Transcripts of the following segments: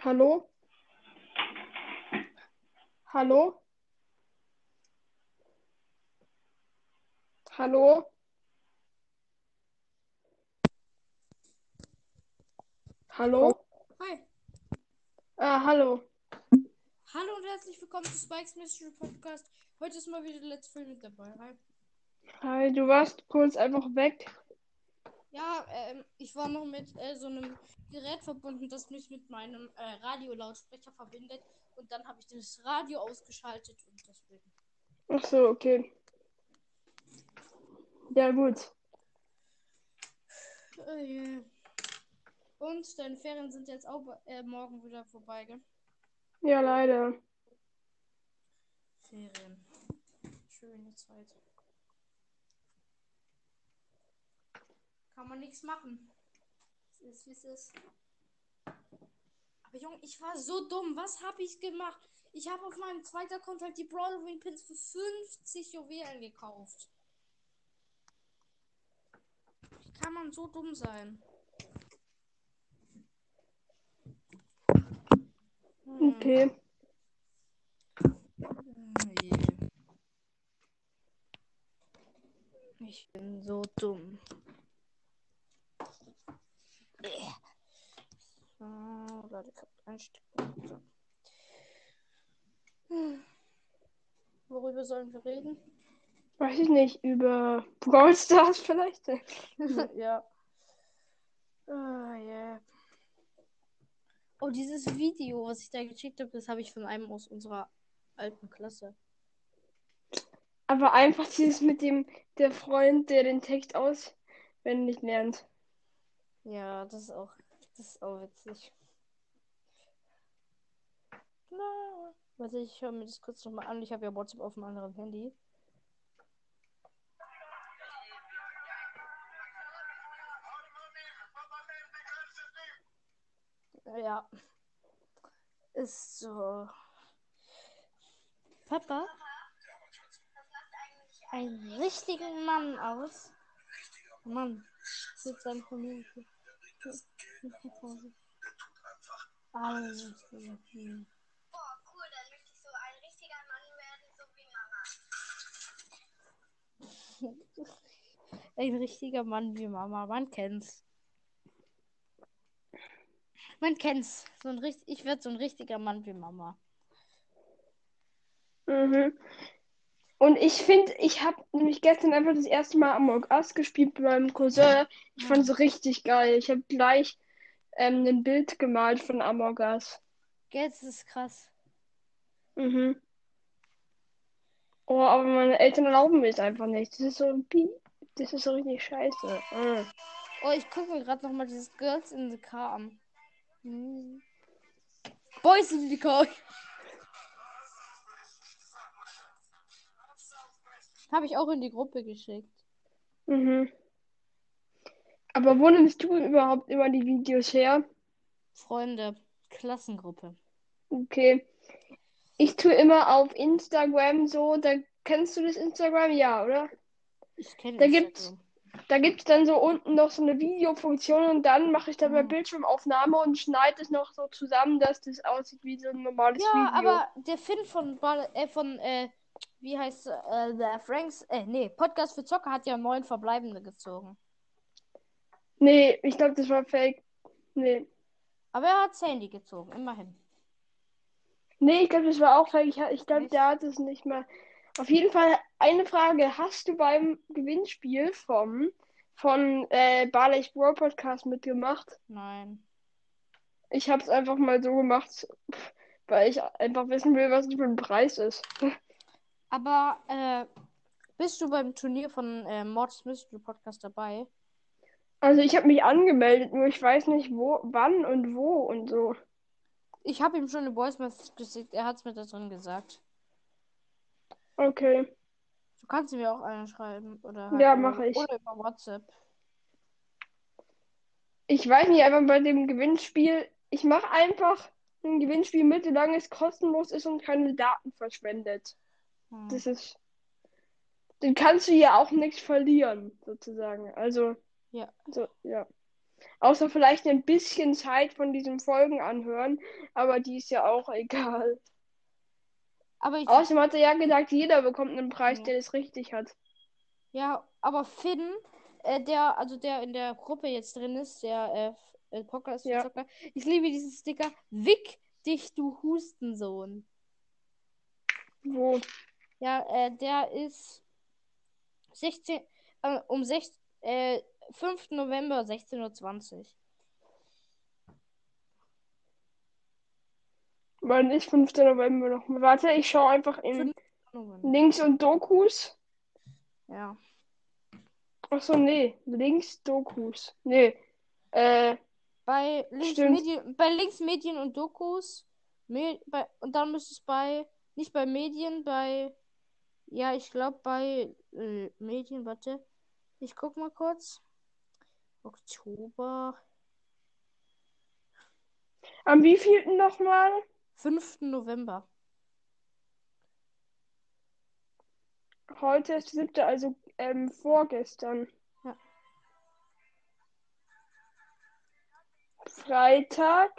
Hallo? Hallo? Hallo? Hallo? Hi. Ah, hallo. Hallo und herzlich willkommen zu Spikes Mystery Podcast. Heute ist mal wieder Let's Film mit dabei. Hi. Hi, du warst kurz einfach weg. Ja, ähm, ich war noch mit äh, so einem Gerät verbunden, das mich mit meinem äh, Radiolautsprecher verbindet. Und dann habe ich das Radio ausgeschaltet und deswegen. Ach so, okay. Ja, gut. Äh. Und deine Ferien sind jetzt auch äh, morgen wieder vorbei, gell? Ja, leider. Ferien. Schöne Zeit. Kann man nichts machen. Es ist, wie es ist. Aber Junge, ich war so dumm. Was habe ich gemacht? Ich habe auf meinem zweiten Account halt die Brawl Pins für 50 Juwelen gekauft. Wie kann man so dumm sein? Hm. Okay. Je. Ich bin so dumm. So, Leute, ich hab ein Stück. So. Hm. Worüber sollen wir reden? Weiß ich nicht, über Brawl Stars vielleicht? ja. Ah, yeah. Oh, dieses Video, was ich da geschickt habe, das habe ich von einem aus unserer alten Klasse. Aber einfach dieses mit dem, der Freund, der den Text auswendig lernt. Ja, das ist auch, das ist auch witzig. Na, warte, ich höre mir das kurz nochmal an. Ich habe ja WhatsApp auf einem anderen Handy. Ja. Ist so. Papa? Einen richtigen Mann aus. Mann. Mit seinem Alles. Boah, cool, dann möchte ich so ein richtiger Mann werden, so wie Mama. Ein richtiger Mann wie Mama. Man kennt's. Man kennt's. So ein richt ich werde so ein richtiger Mann wie Mama. Mhm. Und ich finde, ich habe nämlich gestern einfach das erste Mal Among Us gespielt bei meinem Cousin. Ich fand es richtig geil. Ich habe gleich ähm, ein Bild gemalt von Among Us. Das ist krass. Mhm. Oh, aber meine Eltern erlauben mir es einfach nicht. Das ist so ein Piep. Das ist so richtig scheiße. Mhm. Oh, ich gucke mir gerade nochmal dieses Girls in the Car an. Hm. Boys in the Car. Habe ich auch in die Gruppe geschickt. Mhm. Aber wo nimmst du überhaupt immer die Videos her? Freunde, Klassengruppe. Okay. Ich tue immer auf Instagram so, da kennst du das Instagram? Ja, oder? Ich kenne Da gibt's- Da gibt es dann so unten noch so eine Videofunktion und dann mache ich dabei Mhm. Bildschirmaufnahme und schneide es noch so zusammen, dass das aussieht wie so ein normales Ja, Video. aber der Finn von, Ball- äh, von äh, wie heißt äh, der Franks, äh, nee, Podcast für Zocker hat ja neun Verbleibende gezogen. Nee, ich glaube, das war fake. Nee. Aber er hat Sandy gezogen, immerhin. Nee, ich glaube, das war auch fake. Ich, ich glaube, der hat es nicht mal. Auf jeden Fall eine Frage. Hast du beim Gewinnspiel vom von äh, Barley's Brawl Podcast mitgemacht? Nein. Ich habe es einfach mal so gemacht, weil ich einfach wissen will, was es für ein Preis ist. Aber äh, bist du beim Turnier von äh, Mords Mystery Podcast dabei? Also ich habe mich angemeldet, nur ich weiß nicht wo, wann und wo und so. Ich habe ihm schon eine Voice Message geschickt, er hat es mir da drin gesagt. Okay. Du kannst mir auch eine schreiben oder halt Ja, mache ich. Oder über WhatsApp. Ich weiß nicht, einfach bei dem Gewinnspiel, ich mache einfach ein Gewinnspiel mit, solange es kostenlos ist und keine Daten verschwendet. Hm. Das ist. Dann kannst du ja auch nichts verlieren, sozusagen. Also, Ja. so, ja. Außer vielleicht ein bisschen Zeit von diesen Folgen anhören, aber die ist ja auch egal. Aber ich, Außerdem hat er ja gesagt, jeder bekommt einen Preis, Ja. der es richtig hat. ja, aber Finn, äh, der, also der in der Gruppe jetzt drin ist, der äh, äh, Podcast Ja. Zocker, ich liebe diesen Sticker. Wick dich, du Hustensohn. Wo? Ja, äh, der ist 16, äh, um 6, äh, 5. November 16.20 Uhr. Wann ist 5. November noch? Warte, ich schaue einfach in. Links und Dokus. Ja. Achso, nee. Links Dokus. Nee. Äh, Bei Links. Medien, bei Links Medien und Dokus. Me, bei, und dann müsste es bei, nicht bei Medien, bei, ja, ich glaube bei äh, Medien, warte. Ich guck mal kurz. Oktober, am wievielten nochmal? 5. November. Heute ist der siebte, also ähm, vorgestern. Ja. Freitag.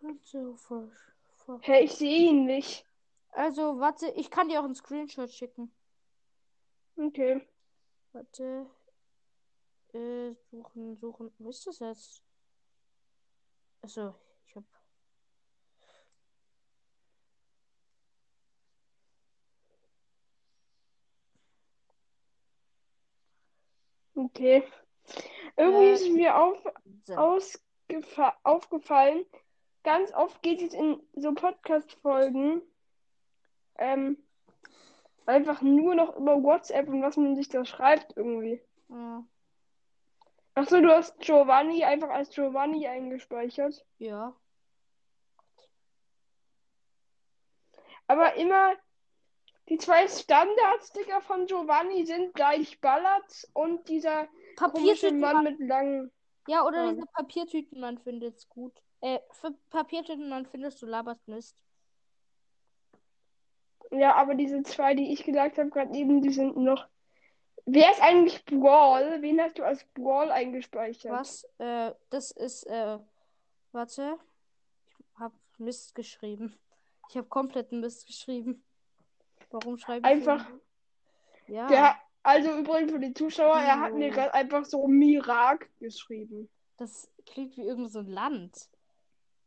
Warte, vor- vor- Hä, ich sehe ihn nicht. Also, warte, ich kann dir auch einen Screenshot schicken. Okay. Warte. Äh, suchen, suchen. Wo ist das jetzt? Achso, ich hab. Okay. Irgendwie Äh, ist mir auf, So. aufgefallen, ganz oft geht es in so Podcast-Folgen ähm, einfach nur noch über WhatsApp und was man sich da schreibt irgendwie. Ja. Achso, du hast Giovanni einfach als Giovanni eingespeichert. ja. Aber immer die zwei Standard-Sticker von Giovanni sind gleich Ballard und dieser Papiertütenmann. Mann mit langen. Ja, oder Mann. dieser Papiertütenmann findet's gut. Äh, für Papiertütenmann findest du laberst Mist. Ja, aber diese zwei, die ich gesagt habe, gerade eben, die sind noch. Wer ist eigentlich Brawl? Wen hast du als Brawl eingespeichert? Was? Äh, das ist, äh, warte. Ich hab Mist geschrieben. Ich hab kompletten Mist geschrieben. Warum schreibe ich Einfach- hier- Ja. Der, also übrigens für die Zuschauer, er hat mir gerade einfach so Mirak geschrieben. Das klingt wie irgend so ein Land.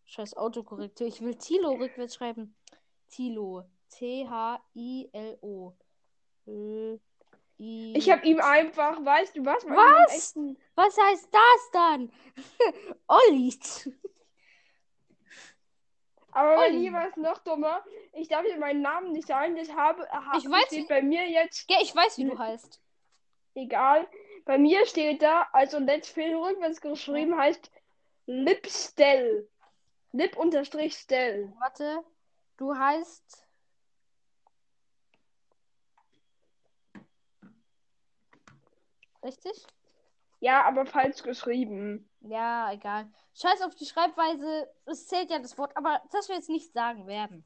Scheiß Autokorrektur. Ich will Tilo rückwärts schreiben. Tilo. T-H-I-L-O. Ich habe ihm einfach, weißt du was? Was? Echten, Was heißt das dann? Olli. aber bei Olli. mir war es noch dummer. Ich darf hier meinen Namen nicht sagen. Das habe, habe Ich weiß steht bei mir jetzt Ja, ich weiß, wie du heißt. egal. Bei mir steht da, also Let's Play rückwärts geschrieben heißt Lipstell. Lip unterstrich Stell. Warte. Du heißt. Richtig? Ja, aber falsch geschrieben. Ja, egal. Scheiß auf die Schreibweise. Es zählt ja das Wort, aber das wir jetzt nicht sagen werden.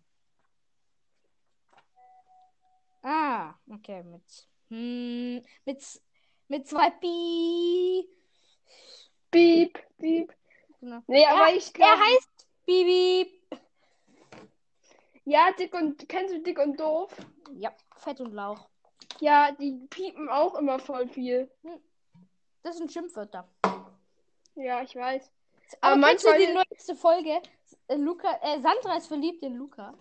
Ah, okay, mit. Hm, mit. Mit zwei Pi. Piep, piep. Genau. Nee, aber ich Er glaube. heißt Bibi. Ja, dick und. Kennst du dick und doof? Ja, Fett und Lauch. Ja, die piepen auch immer voll viel. Das sind Schimpfwörter. Ja, ich weiß. Aber, Aber du die manchmal- neueste Folge? Äh, Luca, äh, Sandra ist verliebt in Luca.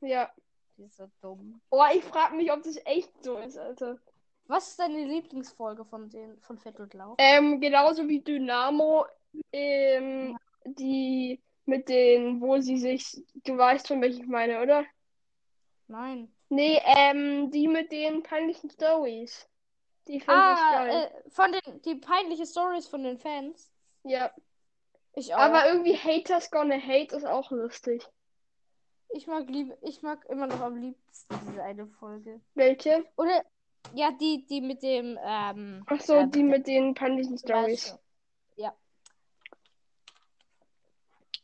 Ja. Die ist so dumm. Oh, ich frage mich, ob das echt so ist, Alter. Was ist deine Lieblingsfolge von den von Fett und Lauch? Ähm, genauso wie Dynamo, ähm, die mit den, wo sie sich, du weißt schon, welche ich meine, oder? Nein. Nee, ähm, die mit den peinlichen Stories. Die finde ich Ah, geil. äh, von den die peinliche Stories von den Fans. Ja. Ich auch. Aber irgendwie Haters Gonna Hate ist auch lustig. ich mag lieb, ich mag immer noch am liebsten diese eine Folge. Welche? Oder ja, die die mit dem ähm Ach so, äh, die mit den peinlichen Stories. du. Ja.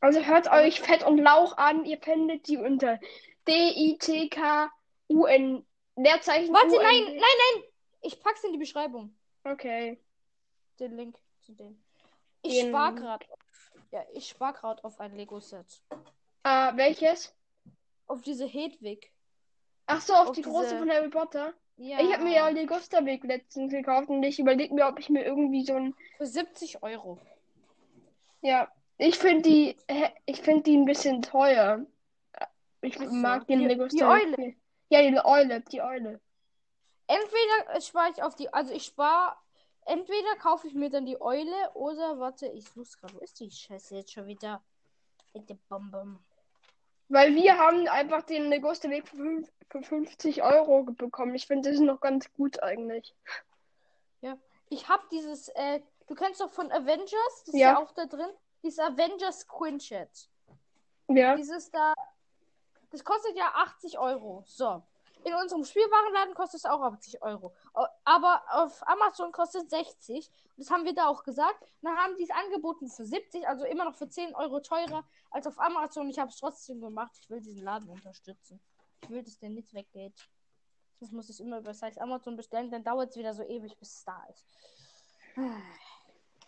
Also hört euch Fett und Lauch an. Ihr findet die unter D-I-T-K-U-N. Leerzeichen Warte, UN. nein, nein, nein. Ich pack's in die Beschreibung. Okay. Den Link zu dem. Ich Den- spar grad. Ja, ich spar grad auf ein Lego-Set. Ah, welches? Auf diese Hedwig. Ach so, auf, Auf die große diese- von Harry Potter. Ja. Ich habe mir ja Legusterweg letztens gekauft und ich überlege mir, ob ich mir irgendwie so ein. Für 70 Euro. Ja, ich finde die, ich finde die ein bisschen teuer. Ich Ach so, mag den die- die. Eule. viel. Ja, die Eule, die Eule. Entweder spare ich auf die. Also ich spare. Entweder kaufe ich mir dann die Eule oder warte, ich such's gerade. Wo ist die Scheiße jetzt schon wieder? Mit dem Bonbon. Weil wir haben einfach den Legusterweg für, fünf- für 50 Euro bekommen. Ich finde, das ist noch ganz gut eigentlich. Ich habe dieses, äh, du kennst doch von Avengers, das ist Ja. ja auch da drin. Dieses Avengers Quinjet. Ja. Dieses da, das kostet ja 80 Euro. So. In unserem Spielwarenladen kostet es auch 80 Euro. Aber auf Amazon kostet 60. Das haben wir da auch gesagt. Dann haben die es angeboten für 70, also immer noch für 10 Euro teurer als auf Amazon. Ich habe es trotzdem gemacht. Ich will diesen Laden unterstützen. Ich will, dass der nicht weggeht. Das muss ich immer über heißt Amazon bestellen. Dann dauert es wieder so ewig, bis es da ist.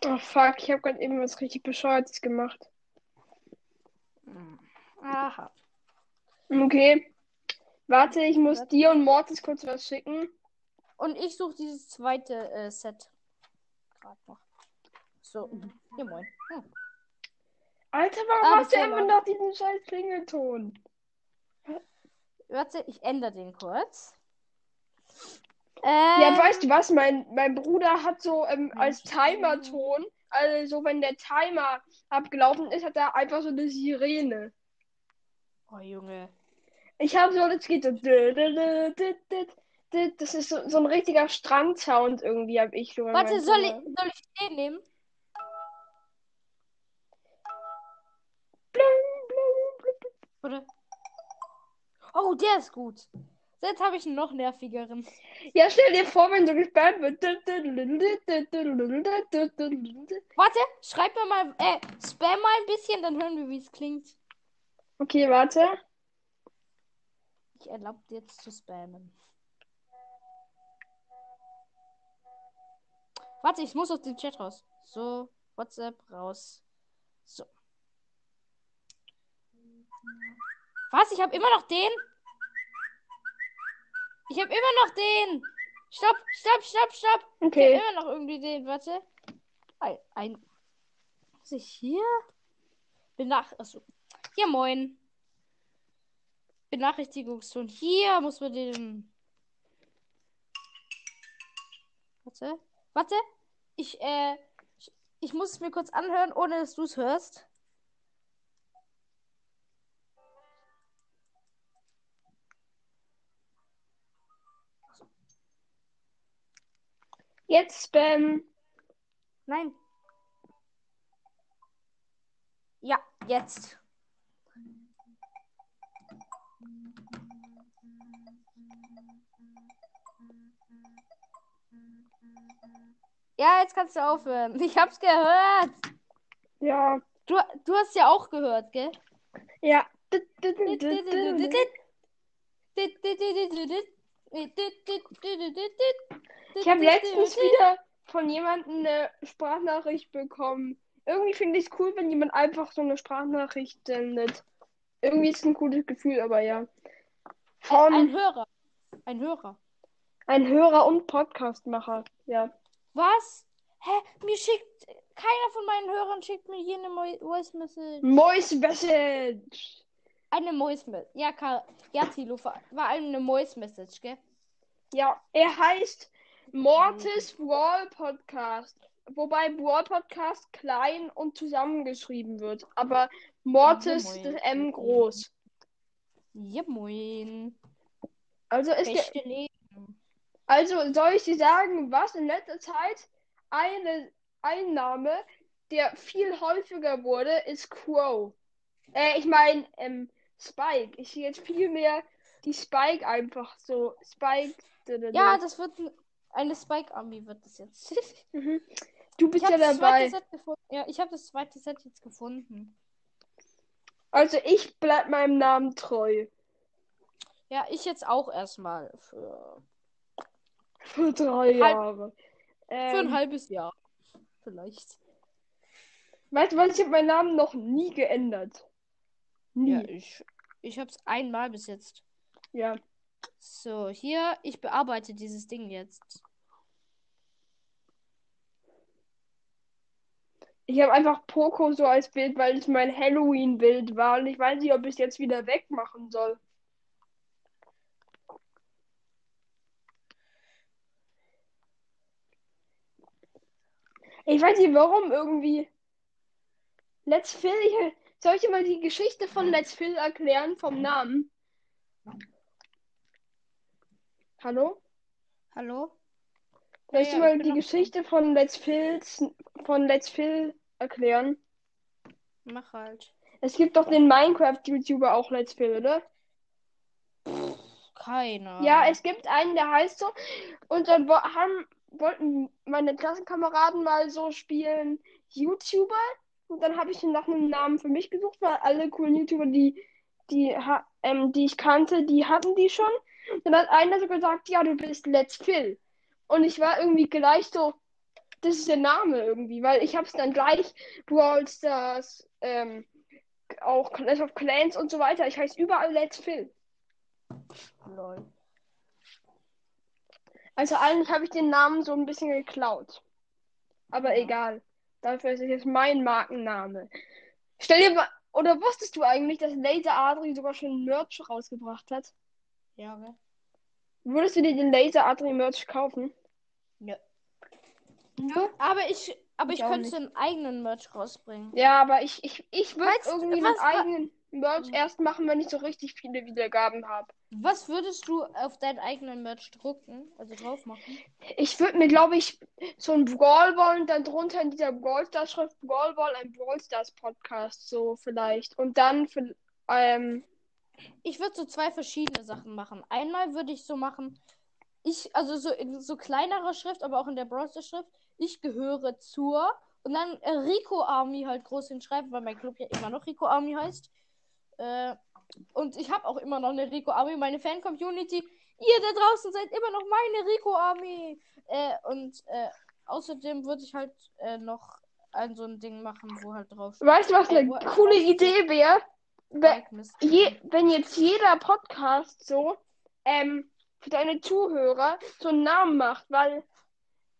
Oh fuck, ich habe gerade eben was richtig Bescheuertes gemacht. Aha. Okay. Warte, ich muss Was? dir und Mortis kurz was schicken. Und ich suche dieses zweite äh, Set. Gerade noch. So. Ja, moin. Hm. Alter, warum Ah, hast du immer noch diesen scheiß Klingelton? Warte, ich ändere den kurz. Äh, Ja, weißt du was? Mein, mein Bruder hat so ähm, als Timerton, also so wenn der Timer abgelaufen ist, hat er einfach so eine Sirene. Oh, Junge. Ich habe so, das geht so. Das ist so, so ein richtiger Strandsound irgendwie, habe ich so. Warte, soll ich, soll ich den nehmen? Oder? Oh, der ist gut. So, Jetzt habe ich einen noch nervigeren. Ja, stell dir vor, wenn so gespammt wird. Warte, schreib mir mal, äh, spam mal ein bisschen, dann hören wir, wie es klingt. Okay, warte. Ich erlaube dir jetzt zu spammen. Warte, ich muss aus dem Chat raus. So, WhatsApp raus. So. Was? Ich habe immer noch den? Ich habe immer noch den. Stopp, stopp, stopp, stopp. Ich habe Okay. immer noch irgendwie den. Warte. Ein. ein was ich hier? Benach. Achso. Ja, moin. Benachrichtigungston. Hier muss man den. Warte. Warte. Ich, äh. Ich muss es mir kurz anhören, ohne dass du es hörst. Jetzt spam. Nein. Ja, jetzt. Ja, jetzt kannst du aufhören. Ich hab's gehört. Ja. Du, du hast ja auch gehört, gell? Ja. Ich habe letztens wieder von jemandem eine Sprachnachricht bekommen. Irgendwie finde ich es cool, wenn jemand einfach so eine Sprachnachricht sendet. Irgendwie ist es ein cooles Gefühl, aber ja. Von Ein Hörer. Ein Hörer. ein Hörer und Podcastmacher. Ja. Was? Hä? Mir schickt. Keiner von meinen Hörern schickt mir hier eine Voice Message. Moist Message. Eine Voice Message. Ja, Karl. Ja, Tilo. War war eine Voice Message, gell? Ja, er heißt Mortis Brawl Podcast. Wobei Brawl Podcast klein und zusammengeschrieben wird. Aber Mortis Ja, das M groß. Ja, moin. Also ist der, Beste Leben. also soll ich dir sagen, was in letzter Zeit eine Einnahme, der viel häufiger wurde, ist Crow. Äh, ich meine, ähm, Spike. Ich sehe jetzt viel mehr die Spike einfach so. Spike. Ja, das wird ein- eine Spike Army wird das jetzt. Mhm. Du Ich bist ja habe das dabei. zweite Set gefunden. Ja, ich habe das zweite Set jetzt gefunden. Also ich bleib meinem Namen treu. Ja, ich jetzt auch erstmal für Für drei Jahre. Für ein Ähm, halbes Jahr. Vielleicht. weißt du was? Ich habe meinen Namen noch nie geändert. Nie. Ja, ich, ich hab's einmal bis jetzt. Ja. So, hier, ich bearbeite dieses Ding jetzt. Ich habe einfach Poco so als Bild, weil es mein Halloween-Bild war und ich weiß nicht, ob ich es jetzt wieder wegmachen soll. Ich weiß nicht warum irgendwie. Let's Phil, ich, soll ich dir mal die Geschichte von Let's Phil erklären vom Namen? Hallo? Hallo? Ich Ja, ja, mal die Geschichte von Let's Phil's, von Let's Phil erklären? Mach halt. Es gibt doch den Minecraft-YouTuber auch Let's Phil, oder? Keine. Ja, es gibt einen, der heißt so. Und dann haben, wollten meine Klassenkameraden mal so spielen YouTuber. Und dann habe ich nach einem Namen für mich gesucht, weil alle coolen YouTuber, die, die, ähm, die ich kannte, die hatten die schon. Dann hat einer so gesagt, ja, du bist Let's Phil. Und ich war irgendwie gleich so, das ist der Name irgendwie, weil ich habe es dann gleich Brawl Stars, ähm, auch Clash of Clans und so weiter. Ich heiße überall Let's Phil. Lol. Also eigentlich habe ich den Namen so ein bisschen geklaut. Aber Ja. egal. Dafür ist es jetzt mein Markenname. Stell dir mal, oder wusstest du eigentlich, dass Laser Adri sogar schon Merch rausgebracht hat? Ja, okay. Würdest du dir den Laser Adri Merch kaufen? Ja. Nö. Aber ich, aber Ich ich, könnte einen eigenen Merch rausbringen. Ja, aber ich, ich, ich würde irgendwie einen was- eigenen Merch erst machen, wenn ich so richtig viele Wiedergaben habe. Was würdest du auf deinen eigenen Merch drucken? Also drauf machen? Ich würde mir, glaube ich, so ein Brawl Ball und dann drunter in dieser Brawl Stars Schrift Brawl Ball ein Brawl Stars Podcast so vielleicht. Und dann für, ähm, Ich würde so zwei verschiedene Sachen machen. Einmal würde ich so machen, ich, also so in so kleinerer Schrift, aber auch in der Browser Schrift, ich gehöre zur und dann äh, Rico Army halt groß hinschreiben, weil mein Club ja immer noch Rico Army heißt. Äh, und ich habe auch immer noch eine Rico Army, meine Fan-Community. Ihr da draußen seid immer noch meine Rico Army. Äh, und äh, außerdem würde ich halt äh, noch ein so ein Ding machen, wo halt drauf steht. weißt du, was Äh, eine wo- coole Idee wäre? Je, wenn jetzt jeder Podcast so ähm, für deine Zuhörer so einen Namen macht, weil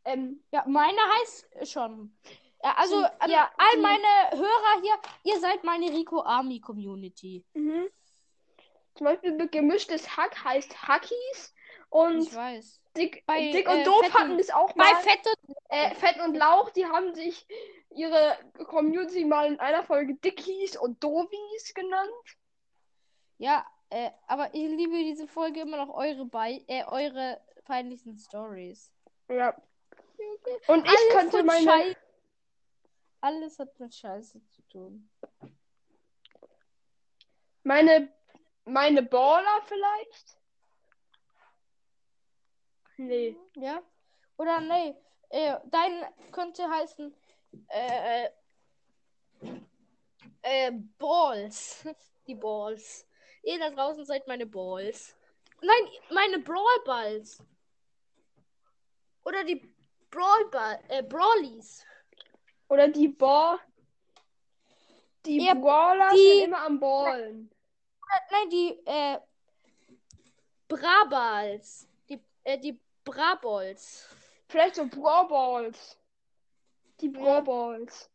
ähm, Ja, meine heißt schon. Ja, also Die- an ja, all die- meine Hörer hier, ihr seid meine Rico Army Community. mhm. zum Beispiel gemischtes Hack heißt Hackies und Ich weiß. Dick, bei, Dick und äh, Doof Fett hatten und- das auch Bei mal. Fett und Äh, Fett und Lauch, die haben sich ihre Community mal in einer Folge Dickies und Dovies genannt. Ja, äh, aber ich liebe diese Folge immer noch eure bei äh, eure peinlichsten Stories. Ja. Und ich Alles könnte meine. Schei- Alles hat mit Scheiße zu tun. Meine, meine Baller vielleicht? Nee. Ja? Oder nee, äh, dein könnte heißen äh, äh, Balls. Die Balls. Ihr da draußen seid meine Balls. Nein, meine Brawl Balls. Oder die Brawl Ball, äh, Brawlies. Oder die Ball. Die Ja, Brawler die- sind immer am Ballen. Nein, die äh, Brabals. Die, äh, die Brabolls. Vielleicht so Brawl Balls. Die Brawl. Balls.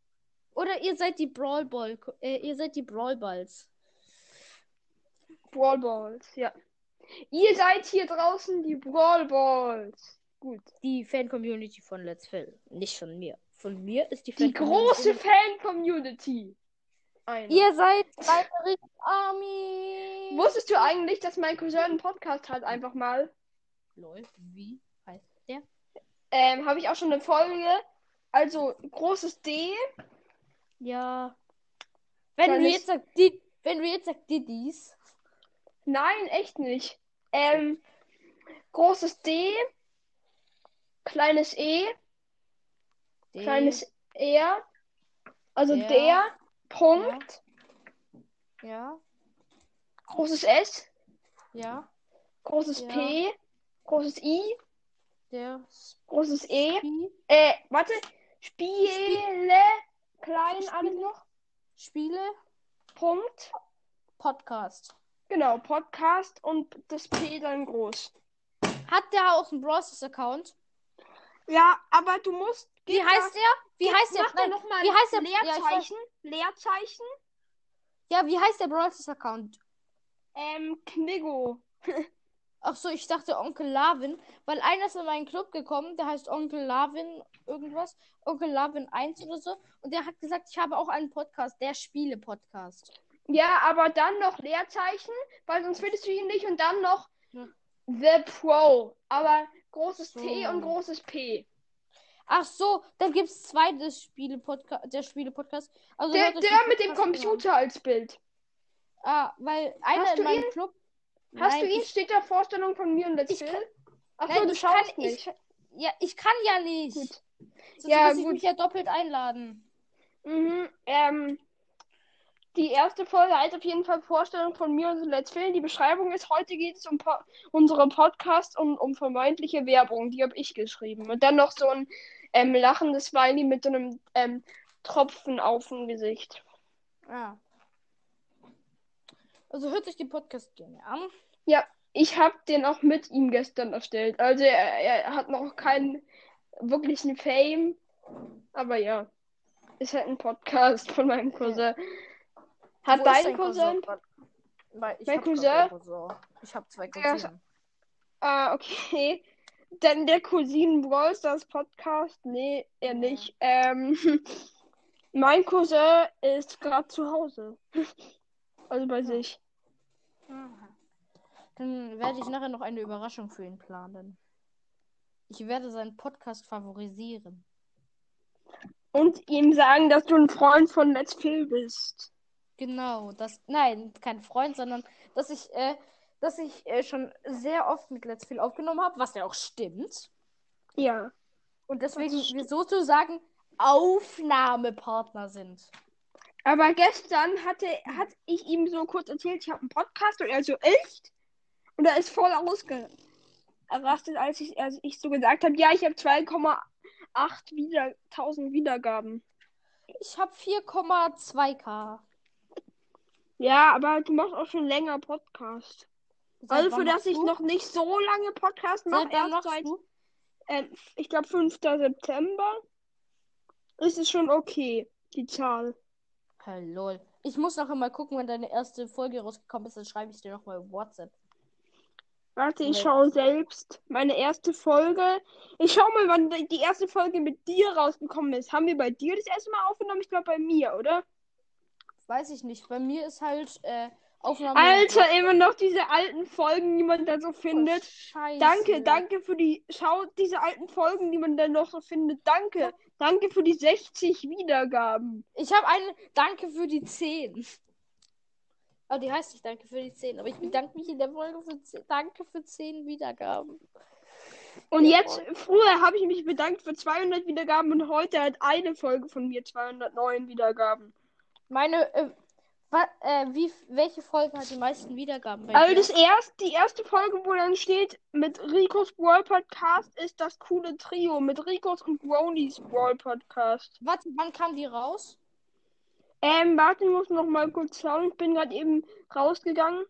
Oder ihr seid die Brawl Ball, äh, ihr seid die Brawl Balls. Brawl Balls, ja. Ihr seid hier draußen die Brawl Balls. Gut. Die Fan-Community von Let's Phil. Nicht von mir. Von mir ist die Die Fan-Community. große Fan-Community. Ihr seid Rick Army. Wusstest du eigentlich, dass mein Cousin einen Podcast hat, einfach mal? Lol, wie? Ähm, habe ich auch schon eine Folge. Also, großes D. Ja. Wenn du jetzt sagst, die, wenn du jetzt sagst Didis. Nein, echt nicht. Ähm, großes D. Kleines E. D- Kleines R. Also Ja. der. Punkt. Ja, Großes S. ja, Großes Ja. P. Großes I. Der Großes E. Spie Äh, warte. Spiele. Klein alles noch. Spiele Punkt. Podcast. Genau, Podcast und das P dann groß. Hat der auch einen Bros. Account? Ja, aber du musst. Wie heißt da- der? Wie heißt der? Nein, noch mal wie heißt der? Ja, ich weiß. Leerzeichen. Leerzeichen. Ja, wie heißt der Bros. Account? Ähm, Kniggo. Ach so, ich dachte Onkel Lavin, weil einer ist in meinen Club gekommen, der heißt Onkel Lavin irgendwas, Onkel Lavin 1 oder so, und der hat gesagt, ich habe auch einen Podcast, der Spiele-Podcast. Ja, aber dann noch Leerzeichen, weil sonst findest du ihn nicht und dann noch Ja. The Pro. Aber großes T So. und großes P. Ach so, dann gibt es zwei des Spiele-Podcast, der Spiele-Podcast. Also Der, der mit dem Podcasts an. Computer als Bild. Ah, weil einer Hast in meinem? Club. Hast Nein, du ihn? Ich, Steht da Vorstellung von mir und Let's Ich Bill? kann- Ach nein, du ich schaust kann, nicht. Ich, kann- ja, ich kann ja nicht. Gut. Sonst Ja, muss ich gut. mich ja doppelt einladen. Mhm, ähm, die erste Folge heißt auf jeden Fall Vorstellung von mir und Let's Film. Die Beschreibung ist, heute geht es um po unsere Podcast und um vermeintliche Werbung. Die habe ich geschrieben. Und dann noch so ein ähm, lachendes Smiley mit so einem ähm, Tropfen auf dem Gesicht. Ja. Also hört sich die Podcast gerne an. Ich habe den auch mit ihm gestern erstellt. Also er, er hat noch keinen wirklichen Fame. Aber ja, ist halt ein Podcast von meinem Cousin. Hat Wo dein Cousin? Weil ich Mein Cousin? Cousin. Ich habe zwei Ja, Cousinen. Ah, okay. Dann der Cousin Brawl Stars Podcast? Nee, er Ja. nicht. Ähm, mein Cousin ist gerade zu Hause. Also bei sich. Aha. Dann werde ich nachher noch eine Überraschung für ihn planen. Ich werde seinen Podcast favorisieren. Und ihm sagen, dass du ein Freund von Let's Phil bist. Genau, das. Nein, kein Freund, sondern dass ich, äh, dass ich äh, schon sehr oft mit Let's Phil aufgenommen habe, was ja auch stimmt. Ja. Und deswegen Das wir sozusagen Aufnahmepartner sind. Aber gestern hatte, hat ich ihm so kurz erzählt, ich habe einen Podcast und er so, echt? Und er ist voll ausgerastet, als ich, als ich so gesagt habe, ja, ich habe 2,8 wieder, 1000 Wiedergaben. Ich habe 4,2k. Ja, aber du machst auch schon länger Podcast. Seit Also für das ich du? noch nicht so lange Podcast mache, erst seit, ähm, ich glaube, 5. September, ist es schon okay, die Zahl. Hey, lol. Ich muss noch einmal gucken, wenn deine erste Folge rausgekommen ist, dann schreibe ich dir noch mal WhatsApp. Warte, ich schaue selbst. Meine erste Folge. Ich schau mal, wann die erste Folge mit dir rausgekommen ist. Haben wir bei dir das erste Mal aufgenommen? Ich glaube bei mir, oder? Weiß ich nicht. Bei mir ist halt äh, Aufnahme. Alter, immer noch diese alten Folgen, die man da so findet. Oh, Scheiße. Danke, danke für die. Schaut diese alten Folgen, die man da noch so findet. Danke. Danke für die 60 Wiedergaben. Ich habe eine Danke für die 10. Aber die heißt nicht Danke für die 10. Aber ich bedanke mich in der Folge für 10, Danke für 10 Wiedergaben. Und Ja, jetzt, früher habe ich mich bedankt für 200 Wiedergaben und heute hat eine Folge von mir 209 Wiedergaben. Meine, äh, wa, äh, wie, welche Folge hat die meisten Wiedergaben Also das erst, die erste Folge, wo dann steht, mit Ricos Brawl Podcast ist das coole Trio. Mit Ricos und Gronys Brawl Podcast. Warte, wann kam die raus? Ähm, warte, ich muss noch mal kurz schauen. Ich bin gerade eben rausgegangen.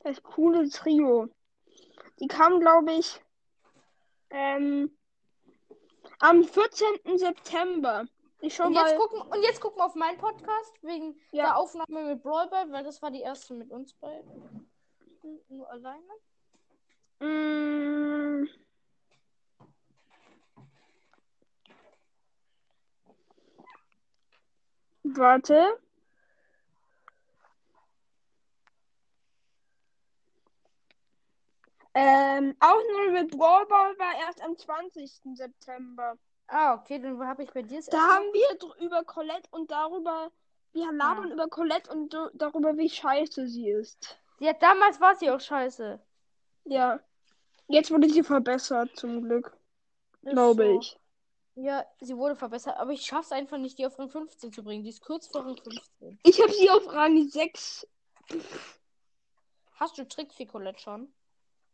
Das coole Trio. Die kam, glaube ich, ähm, am 14. September. Ich schau Und mal. jetzt, gucken, und jetzt gucken wir auf meinen Podcast wegen Ja. der Aufnahme mit Brawl Ball, weil das war die erste mit uns beiden. Nur alleine. Mm. Warte. Ähm, Aufnahme mit Brawl Ball war erst am 20. September. Ah, okay, dann habe ich bei dir Da haben wir über Colette und darüber, wir labern über Colette und darüber, wie scheiße sie ist. Ja, damals war sie auch scheiße. Ja. Jetzt wurde sie verbessert, zum Glück. Glaube so. ich. Ja, sie wurde verbessert, aber ich schaff's einfach nicht, die auf Rang 15 zu bringen. Die ist kurz vor Rang 15. Ich habe sie auf Rang 6. Hast du Tricks für Colette schon?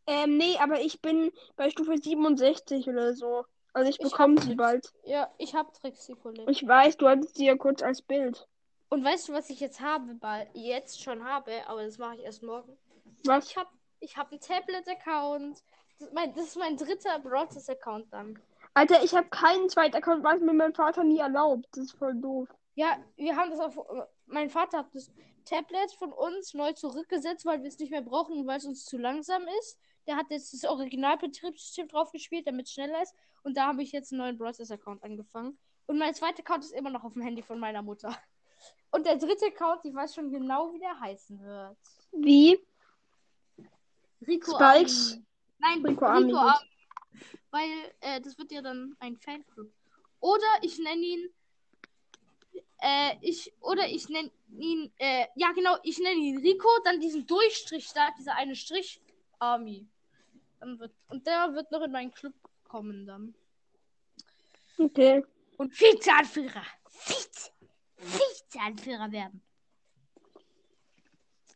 Ähm, nee, aber ich bin bei Stufe 67 oder so. Also ich bekomme sie bald. Ja, ich hab Trixie Colette. Ich weiß, du hattest sie ja kurz als Bild. Und weißt du, was ich jetzt habe? Bald, jetzt schon habe, aber das mache ich erst morgen. Was? Ich habe ich hab einen Tablet-Account. Das, ist mein- das ist mein dritter Broadcast-Account dann. Alter, ich habe keinen zweiten Account, weil es mir mein Vater nie erlaubt. Das ist voll doof. Ja, wir haben das auf. Mein Vater hat das Tablet von uns neu zurückgesetzt, weil wir es nicht mehr brauchen und weil es uns zu langsam ist. Der hat jetzt das Originalbetriebssystem drauf gespielt, damit es schneller ist. Und da habe ich jetzt einen neuen Broadcast-Account angefangen. Und mein zweiter Account ist immer noch auf dem Handy von meiner Mutter. Und der dritte Account, ich weiß schon genau, wie der heißen wird. Wie? Rico Spikes? Army. Nein, Rico Rico, gut. Weil äh, das wird ja dann ein Fanclub. Oder ich nenne ihn. Äh, ich. Oder ich nenne ihn. Äh, ja, genau, ich nenne ihn Rico, dann diesen Durchstrich da, dieser eine Strich Army. Dann wird, und der wird noch in meinen Club kommen dann. Okay. Und Vizeanführer. Vize. Vizeanführer werden.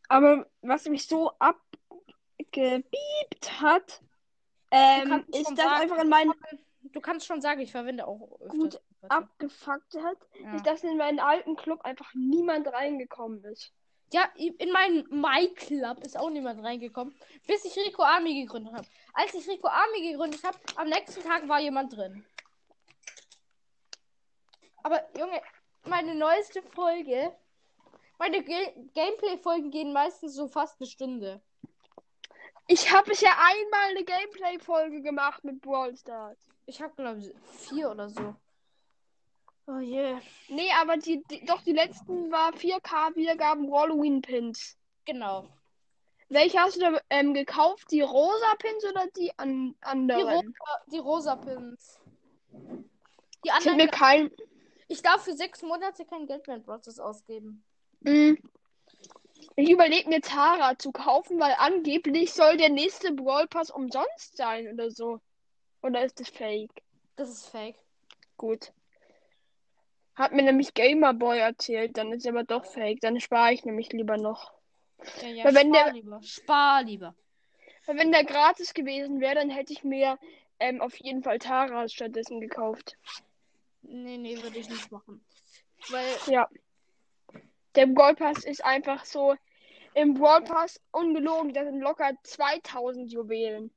Aber was mich so abgebiebt hat, ähm, schon das sagen, einfach in meinen Du kannst schon sagen, ich verwende auch. Gut, abgefuckt hat, Ja. ist, dass in meinen alten Club einfach niemand reingekommen ist. Ja, in meinen My Club ist auch niemand reingekommen, bis ich Rico Army gegründet habe. Als ich Rico Army gegründet habe, am nächsten Tag war jemand drin. Aber Junge, meine neueste Folge, meine Ga Gameplay-Folgen gehen meistens so fast eine Stunde. Ich habe bisher einmal eine Gameplay-Folge gemacht mit Brawl Stars. Ich habe glaube ich vier oder so. Oh je. Nee, aber die, die doch die letzten war 4K Wiedergaben Halloween Pins. Genau. Welche hast du da ähm, gekauft? Die rosa Pins oder die an Die, anderen? rosa, die rosa Pins. Die Ich anderen. mir kein. Ich darf für sechs Monate kein Geld mehr in Process ausgeben. Mm. Ich überlege mir Tara zu kaufen, weil angeblich soll der nächste Brawl Pass umsonst sein oder so. Oder ist das fake? Das ist fake. Gut. Hat mir nämlich Gamerboy erzählt, dann ist aber doch fake. Dann spare ich nämlich lieber noch. Ja, ja, Weil wenn spar der- lieber. Spar lieber. Weil wenn der gratis gewesen wäre, dann hätte ich mir ähm, auf jeden Fall Tara stattdessen gekauft. Nee, nee, würde ich nicht machen. Weil, Ja. Der Brawl Pass ist einfach so. Im Brawl Pass, ungelogen, da sind locker 2000 Juwelen.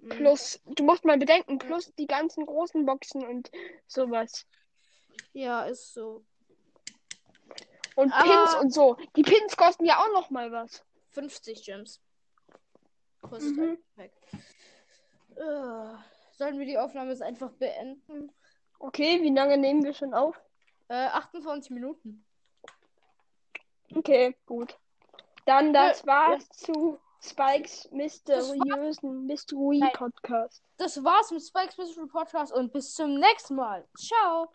mh, Plus, du musst mal bedenken, plus die ganzen großen Boxen und sowas. ja, ist so. Und Aber- Pins und so. Die Pins kosten ja auch noch mal was. 50 Gems. Kostet Mhm. einfach weg. Äh, sollen wir die Aufnahme jetzt einfach beenden? Okay, wie lange nehmen wir schon auf? Äh, 28 Minuten. Okay, gut. Dann das Ja, war's zu Spikes mysteriösen Mystery Nein. Podcast. Das war's mit Spikes Mystery Podcast und bis zum nächsten Mal. Ciao.